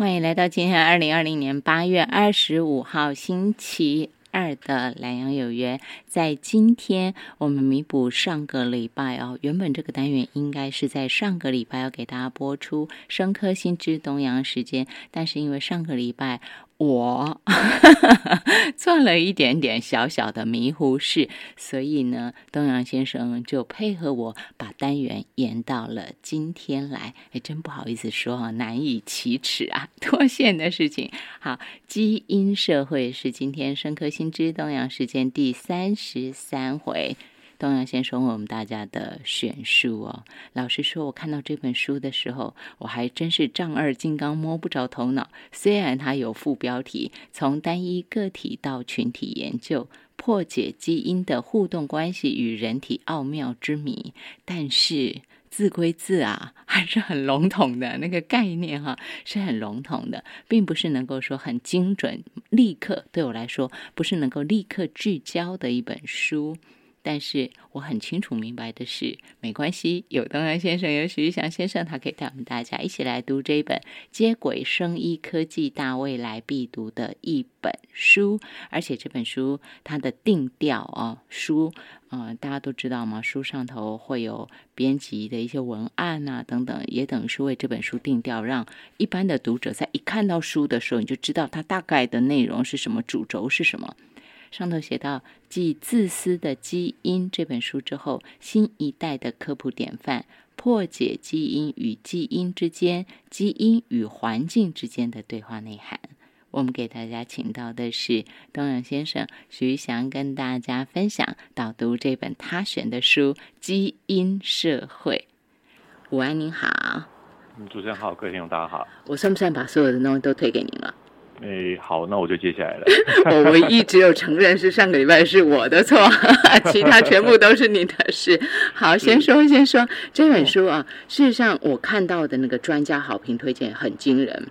欢迎来到今天二零二零年八月二十五号星期二的南阳有约。在今天，我们弥补上个礼拜哦，原本这个单元应该是在上个礼拜要给大家播出《生科新知东阳时间》，但是因为上个礼拜。我做了一点点小小的迷糊事，所以呢，东阳先生就配合我把单元延到了今天来。哎，真不好意思说啊，难以启齿啊，脱线的事情。好，基因社会是今天深刻新知东阳时间第三十三回。东阳先生我们大家的选书哦。老实说，我看到这本书的时候，我还真是丈二金刚摸不着头脑。虽然它有副标题“从单一个体到群体研究，破解基因的互动关系与人体奥妙之谜”，但是字归字啊，还是很笼统的。那个概念哈，是很笼统的，并不是能够说很精准、立刻对我来说不是能够立刻聚焦的一本书。但是我很清楚明白的是，没关系，有东阳先生，有许玉祥先生，他可以带我们大家一起来读这一本接轨生医科技大未来必读的一本书。而且这本书它的定调啊，书啊，大家都知道吗？书上头会有编辑的一些文案啊等等，也等于是为这本书定调，让一般的读者在一看到书的时候，你就知道它大概的内容是什么，主轴是什么。上头写到，继《自私的基因》这本书之后，新一代的科普典范，破解基因与基因之间、基因与环境之间的对话内涵。我们给大家请到的是东阳先生徐翔，跟大家分享导读这本他选的书《基因社会》。午安，您好。主持人好，各位听众大家好。我算不算把所有的东西都推给您了？哎，好，那我就接下来了。我唯一只有承认是上个礼拜是我的错，其他全部都是你的事。好，先说先说这本书啊，事实上我看到的那个专家好评推荐很惊人。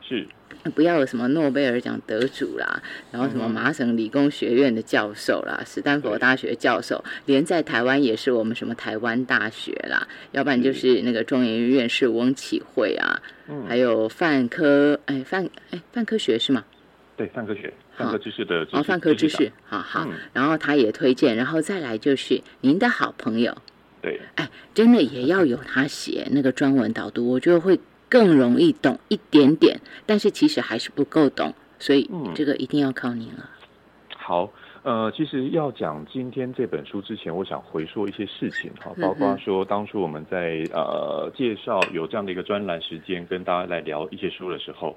是。不要有什么诺贝尔奖得主啦，然后什么麻省理工学院的教授啦，史丹佛大学教授，连在台湾也是我们什么台湾大学啦，要不然就是那个中研院院士翁启慧啊，还有范科哎范哎范科学是吗？对范科学，范科知识的哦范科知识，好好，然后他也推荐，然后再来就是您的好朋友，对，哎，真的也要有他写那个专文导读，我觉得会。更容易懂一点点，但是其实还是不够懂，所以这个一定要靠您了。好，呃，其实要讲今天这本书之前，我想回说一些事情哈，包括说当初我们在呃介绍有这样的一个专栏时间跟大家来聊一些书的时候，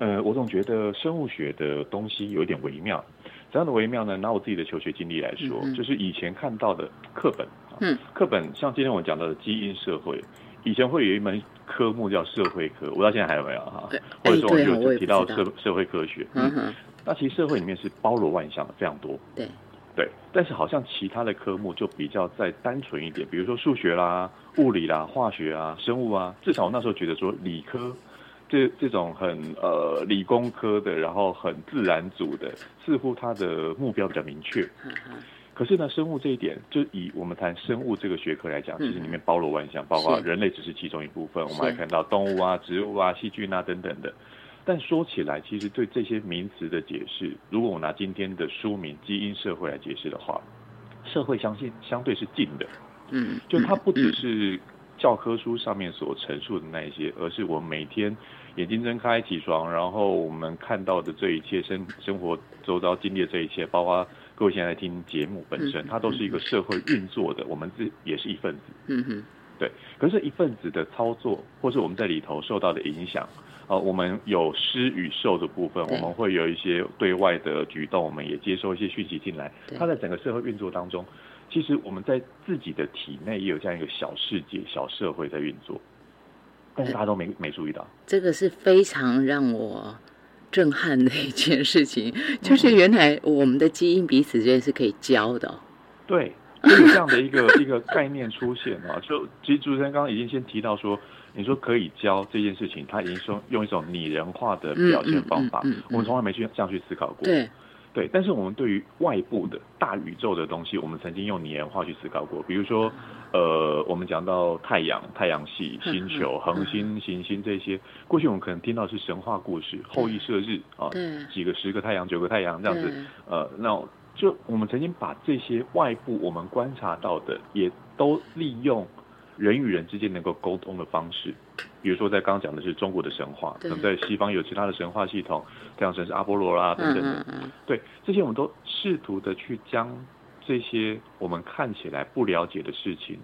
呃，我总觉得生物学的东西有一点微妙。怎样的微妙呢？拿我自己的求学经历来说，就是以前看到的课本，嗯，课本像今天我讲到的基因社会。以前会有一门科目叫社会科，我不知道现在还有没有哈？或者说我们就提到社社会科学。嗯哼。那其实社会里面是包罗万象的，非常多。对。对。但是好像其他的科目就比较再单纯一点，比如说数学啦、物理啦、化学啊、生物啊。至少我那时候觉得说理科这这种很呃理工科的，然后很自然组的，似乎它的目标比较明确。可是呢，生物这一点，就以我们谈生物这个学科来讲，其实里面包罗万象，包括人类只是其中一部分。我们还看到动物啊、植物啊、细菌啊等等的。但说起来，其实对这些名词的解释，如果我拿今天的书名《基因社会》来解释的话，社会相信相对是近的。嗯，就它不只是教科书上面所陈述的那一些，而是我每天眼睛睁开起床，然后我们看到的这一切生生活周遭经历的这一切，包括。各位现在听节目本身，它都是一个社会运作的，我们自也是一份子。嗯哼，对。可是，一份子的操作，或是我们在里头受到的影响，呃，我们有施与受的部分，我们会有一些对外的举动，我们也接收一些讯息进来。它在整个社会运作当中，其实我们在自己的体内也有这样一个小世界、小社会在运作，但是大家都没没注意到。这个是非常让我。震撼的一件事情，就是原来我们的基因彼此之间是可以交的。对，有这样的一个 一个概念出现啊。就其实主持人刚刚已经先提到说，你说可以教这件事情，他已经说用一种拟人化的表现方法，我们从来没去这样去思考过。对，对，但是我们对于外部的大宇宙的东西，我们曾经用拟人化去思考过。比如说，呃，我们讲到太阳、太阳系、星球、恒星、行星这些，过去我们可能听到是神话故事，后羿射日啊，几个十个太阳、九个太阳这样子。呃，那就我们曾经把这些外部我们观察到的，也都利用人与人之间能够沟通的方式。比如说，在刚刚讲的是中国的神话，可能在西方有其他的神话系统，太阳神是阿波罗啦等等的。对，这些我们都试图的去将这些我们看起来不了解的事情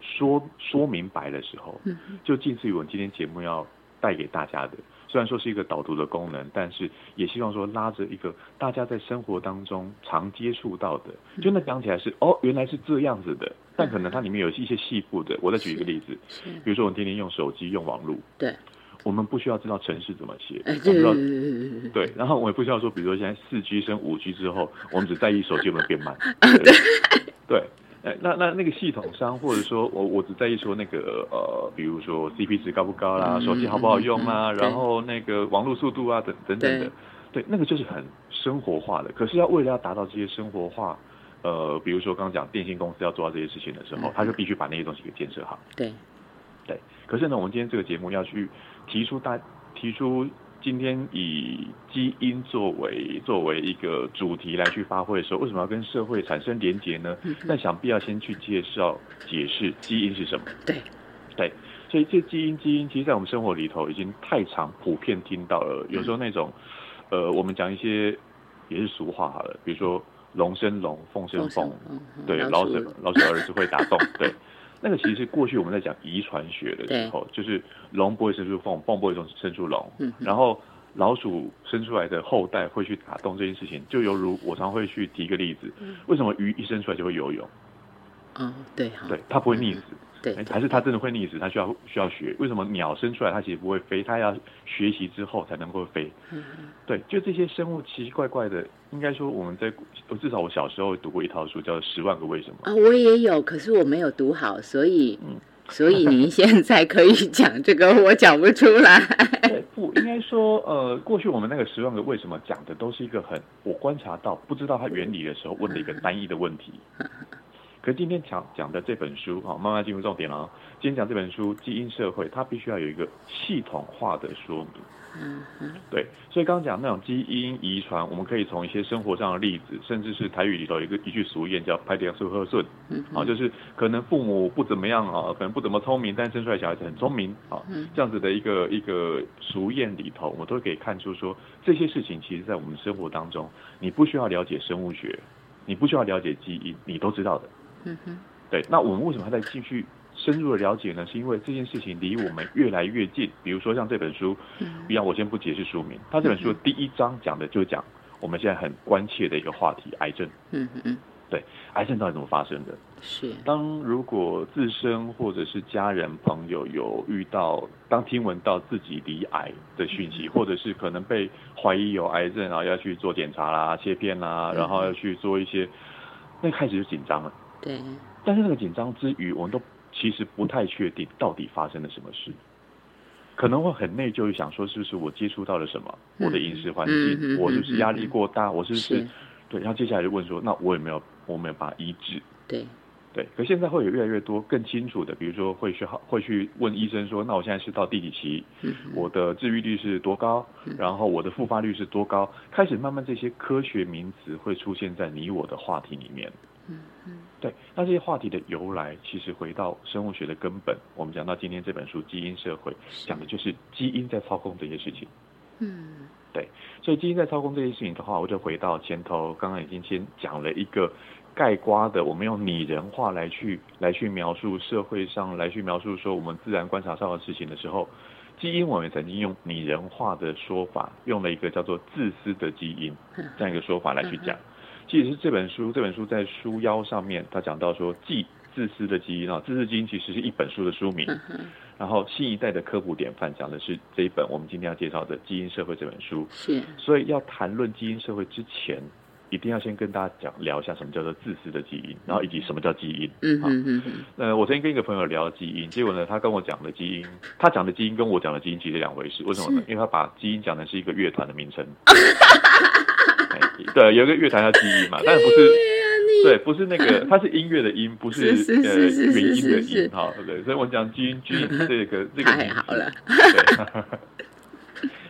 说说明白的时候，就近似于我们今天节目要带给大家的。虽然说是一个导读的功能，但是也希望说拉着一个大家在生活当中常接触到的，就那讲起来是哦，原来是这样子的。但可能它里面有一些细部的。我再举一个例子，比如说我们天天用手机用网络，对，我们不需要知道城市怎么写，我知道，对，然后我也不需要说，比如说现在四 G 升五 G 之后，我们只在意手机有没有变慢，对，哎，那那那个系统商或者说我我只在意说那个呃，比如说 CP 值高不高啦，手机好不好用啊，然后那个网络速度啊等等等的，对，那个就是很生活化的。可是要为了要达到这些生活化。呃，比如说刚刚讲电信公司要做到这些事情的时候，他就必须把那些东西给建设好。对，对。可是呢，我们今天这个节目要去提出大提出今天以基因作为作为一个主题来去发挥的时候，为什么要跟社会产生连结呢？那想必要先去介绍解释基因是什么。对，对。所以这基因基因，其实，在我们生活里头已经太常普遍听到了。有时候那种，呃，我们讲一些也是俗话好了，比如说。龙生龙，凤生凤，对，老鼠老鼠儿子会打洞，对，那个其实是过去我们在讲遗传学的时候，就是龙不会生出凤，凤不会生生出龙，然后老鼠生出来的后代会去打洞这件事情，就犹如我常会去提一个例子，为什么鱼一生出来就会游泳？哦，对，对，它不会溺死。对，还是它真的会溺死？它需要需要学？为什么鸟生出来它其实不会飞？它要学习之后才能够飞。嗯对，就这些生物奇奇怪怪的，应该说我们在至少我小时候读过一套书，叫《十万个为什么》啊，我也有，可是我没有读好，所以，所以您现在可以讲这个，我讲不出来。不，应该说，呃，过去我们那个《十万个为什么》讲的都是一个很我观察到不知道它原理的时候问的一个单一的问题。可今天讲讲的这本书，哈，慢慢进入重点了。今天讲这本书《基因社会》，它必须要有一个系统化的说明。嗯嗯。对，所以刚刚讲那种基因遗传，我们可以从一些生活上的例子，甚至是台语里头一个一句俗谚叫“拍点树喝顺”，啊，就是可能父母不怎么样啊，可能不怎么聪明，但生出来小孩子很聪明啊，这样子的一个一个俗谚里头，我们都可以看出说，这些事情其实在我们生活当中，你不需要了解生物学，你不需要了解基因，你都知道的。嗯哼，对，那我们为什么还在继续深入的了解呢？是因为这件事情离我们越来越近。比如说像这本书，一样，我先不解释书名。他这本书的第一章讲的就讲我们现在很关切的一个话题——癌症。嗯嗯嗯，对，癌症到底怎么发生的？是当如果自身或者是家人朋友有遇到，当听闻到自己罹癌的讯息，或者是可能被怀疑有癌症，然后要去做检查啦、切片啦，然后要去做一些，那开始就紧张了。对，但是那个紧张之余，我们都其实不太确定到底发生了什么事，可能会很内疚，想说是不是我接触到了什么，我的饮食环境，我是不是压力过大，我是不是对？然后接下来就问说，那我有没有我没有把它医治？对，对。可现在会有越来越多更清楚的，比如说会去会去问医生说，那我现在是到第几期？我的治愈率是多高？然后我的复发率是多高？开始慢慢这些科学名词会出现在你我的话题里面。嗯嗯。对，那这些话题的由来，其实回到生物学的根本。我们讲到今天这本书《基因社会》，讲的就是基因在操控这些事情。嗯，对，所以基因在操控这些事情的话，我就回到前头，刚刚已经先讲了一个盖瓜的，我们用拟人化来去来去描述社会上来去描述说我们自然观察上的事情的时候，基因我们曾经用拟人化的说法，用了一个叫做自私的基因这样一个说法来去讲。其实是这本书，这本书在书腰上面，他讲到说，既自私的基因啊，自私基因其实是一本书的书名。然后新一代的科普典范讲的是这一本我们今天要介绍的《基因社会》这本书。是。所以要谈论基因社会之前，一定要先跟大家讲聊一下什么叫做自私的基因，然后以及什么叫基因。嗯嗯嗯。呃，我曾经跟一个朋友聊基因，结果呢，他跟我讲的基因，他讲的基因跟我讲的基因其实两回事。为什么呢？因为他把基因讲的是一个乐团的名称。对，有一个乐团叫基因嘛，但不是，对，不是那个，它是音乐的音，不是呃元音的音，哈，对，所以我讲基因基因这个这个太好了，对。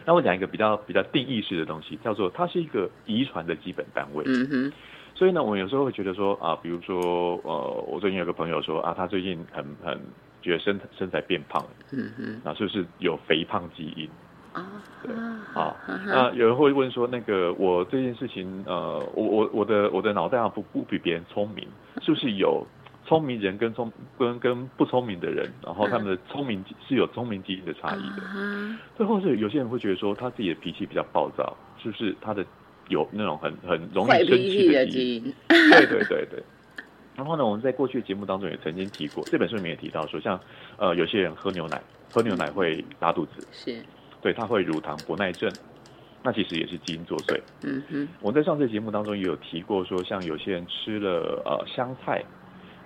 那我讲一个比较比较定义式的东西，叫做它是一个遗传的基本单位。嗯哼。所以呢，我有时候会觉得说啊，比如说呃，我最近有个朋友说啊，他最近很很觉得身身材变胖，嗯哼，那是不是有肥胖基因？啊，对，好，那有人会问说，那个我这件事情，呃，我我我的我的脑袋啊不不比别人聪明，是不是有聪明人跟聪跟跟不聪明的人，然后他们的聪明是有聪明基因的差异的？最后是有些人会觉得说，他自己的脾气比较暴躁，是不是他的？有那种很很容易生气的基因，对对对对。然后呢，我们在过去的节目当中也曾经提过，这本书里面也提到说，像呃有些人喝牛奶，喝牛奶会拉肚子，是，对，他会乳糖不耐症，那其实也是基因作祟。嗯哼，我在上次节目当中也有提过说，像有些人吃了呃香菜。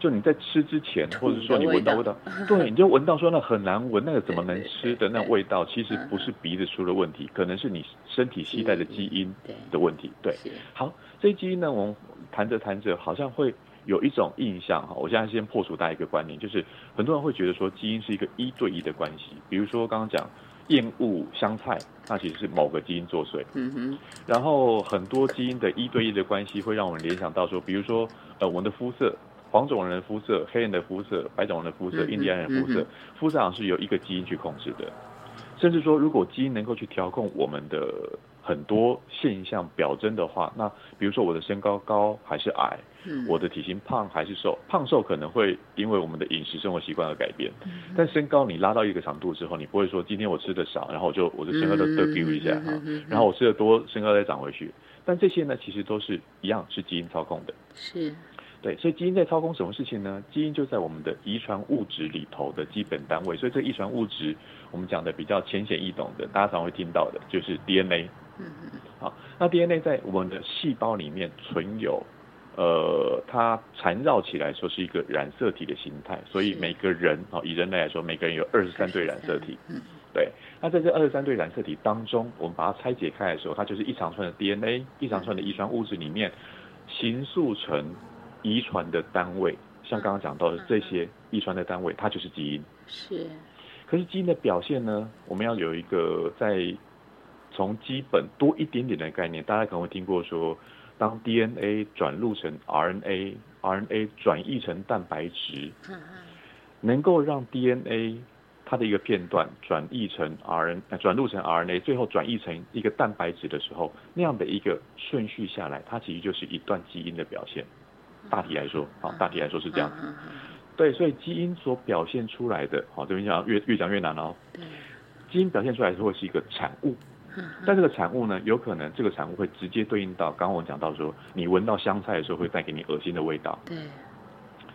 就你在吃之前，或者说你闻到味道，对，你就闻到说那很难闻，那个怎么能吃的那味道，其实不是鼻子出了问题，可能是你身体携带的基因的问题。对，好，这些基因呢，我们谈着谈着，好像会有一种印象哈。我现在先破除大家一个观念，就是很多人会觉得说基因是一个一对一的关系，比如说刚刚讲厌恶香菜，那其实是某个基因作祟。嗯哼。然后很多基因的一对一的关系会让我们联想到说，比如说呃我们的肤色。黄种人的肤色、黑人的肤色、白种人的肤色、印第安人的肤色，肤色上是由一个基因去控制的。甚至说，如果基因能够去调控我们的很多现象表征的话，那比如说我的身高高还是矮，我的体型胖还是瘦，胖瘦可能会因为我们的饮食生活习惯而改变。但身高你拉到一个长度之后，你不会说今天我吃的少，然后我就我的身高都都丢一下哈，然后我吃的多，身高再长回去。但这些呢，其实都是一样是基因操控的。是。对，所以基因在操控什么事情呢？基因就在我们的遗传物质里头的基本单位。所以这遗传物质，我们讲的比较浅显易懂的，大家常会听到的，就是 DNA。嗯嗯。好，那 DNA 在我们的细胞里面存有，呃，它缠绕起来说是一个染色体的形态。所以每个人啊，以人类来说，每个人有二十三对染色体。嗯。对。那在这二十三对染色体当中，我们把它拆解开的时候，它就是一长串的 DNA，一长串的遗传物质里面形塑成。遗传的单位，像刚刚讲到的这些遗传的单位，它就是基因。是。可是基因的表现呢？我们要有一个在从基本多一点点的概念。大家可能会听过说，当 DNA 转录成 RNA，RNA 转译成蛋白质，能够让 DNA 它的一个片段转译成 RNA，转录成 RNA，最后转译成一个蛋白质的时候，那样的一个顺序下来，它其实就是一段基因的表现。大体来说，好，大体来说是这样。对，所以基因所表现出来的，好，这边讲越越讲越难哦。基因表现出来是会是一个产物，但这个产物呢，有可能这个产物会直接对应到刚刚我讲到说，你闻到香菜的时候会带给你恶心的味道。对，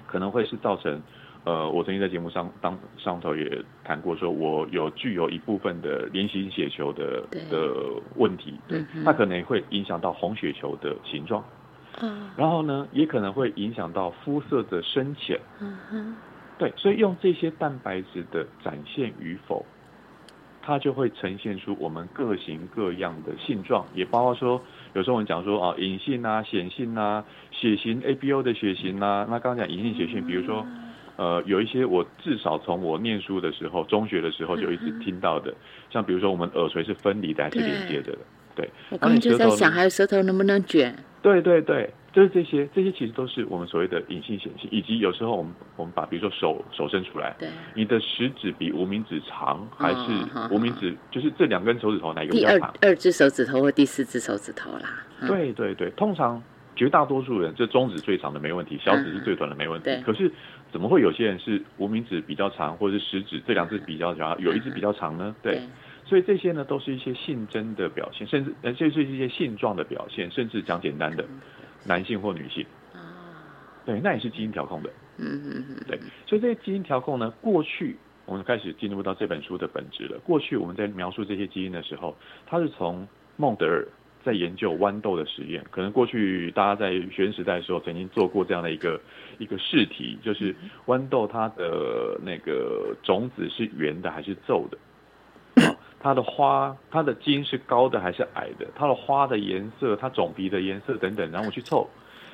可能会是造成，呃，我曾经在节目上当上头也谈过，说我有具有一部分的菱形血球的的问题，对，它可能会影响到红血球的形状。嗯，然后呢，也可能会影响到肤色的深浅。嗯哼，对，所以用这些蛋白质的展现与否，它就会呈现出我们各型各样的性状，也包括说，有时候我们讲说啊，隐性啊、显性啊、血型 ABO 的血型啊。那刚刚讲隐性血型，比如说，呃，有一些我至少从我念书的时候，中学的时候就一直听到的，像比如说我们耳垂是分离的还是连接的？对，我刚刚就在想，还有舌头能不能卷？对对对，就是这些，这些其实都是我们所谓的隐性显性，以及有时候我们我们把比如说手手伸出来，对，你的食指比无名指长，还是无名指就是这两根手指头哪个比较长？二只手指头或第四只手指头啦。对对对，通常绝大多数人，这中指最长的没问题，小指是最短的没问题。可是怎么会有些人是无名指比较长，或者是食指这两只比较长，有一只比较长呢？对。所以这些呢，都是一些性征的表现，甚至呃，这是一些性状的表现，甚至讲简单的，男性或女性。对，那也是基因调控的。嗯嗯嗯。对，所以这些基因调控呢，过去我们开始进入到这本书的本质了。过去我们在描述这些基因的时候，它是从孟德尔在研究豌豆的实验，可能过去大家在学生时代的时候曾经做过这样的一个一个试题，就是豌豆它的那个种子是圆的还是皱的。它的花，它的茎是高的还是矮的，它的花的颜色，它种皮的颜色等等，然后我去凑。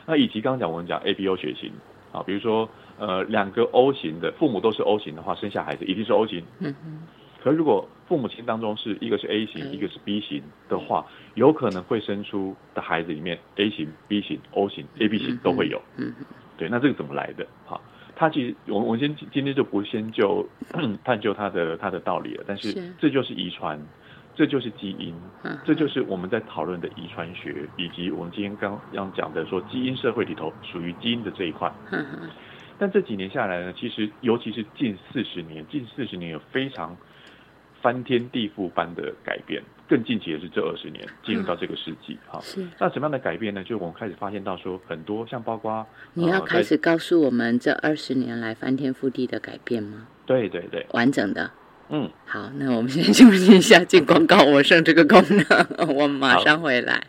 那以及刚刚讲我们讲 A B O 血型啊，比如说呃两个 O 型的父母都是 O 型的话，生下孩子一定是 O 型。嗯嗯。可如果父母亲当中是一个是 A 型，一个是 B 型的话，有可能会生出的孩子里面 A 型、B 型、O 型、A B 型都会有。嗯对，那这个怎么来的？哈，它其实我我先今天就不先就 探究它的它的道理了，但是这就是遗传，这就是基因，这就是我们在讨论的遗传学，以及我们今天刚刚讲的说基因社会里头属于基因的这一块。但这几年下来呢，其实尤其是近四十年，近四十年有非常。翻天地覆般的改变，更近期也是这二十年进入到这个世纪哈。是。那什么样的改变呢？就是我们开始发现到说，很多像包括你要开始告诉我们这二十年来翻天覆地的改变吗？对对对，完整的。嗯。好，那我们先休息一下，进广告，我剩这个功能，我马上回来。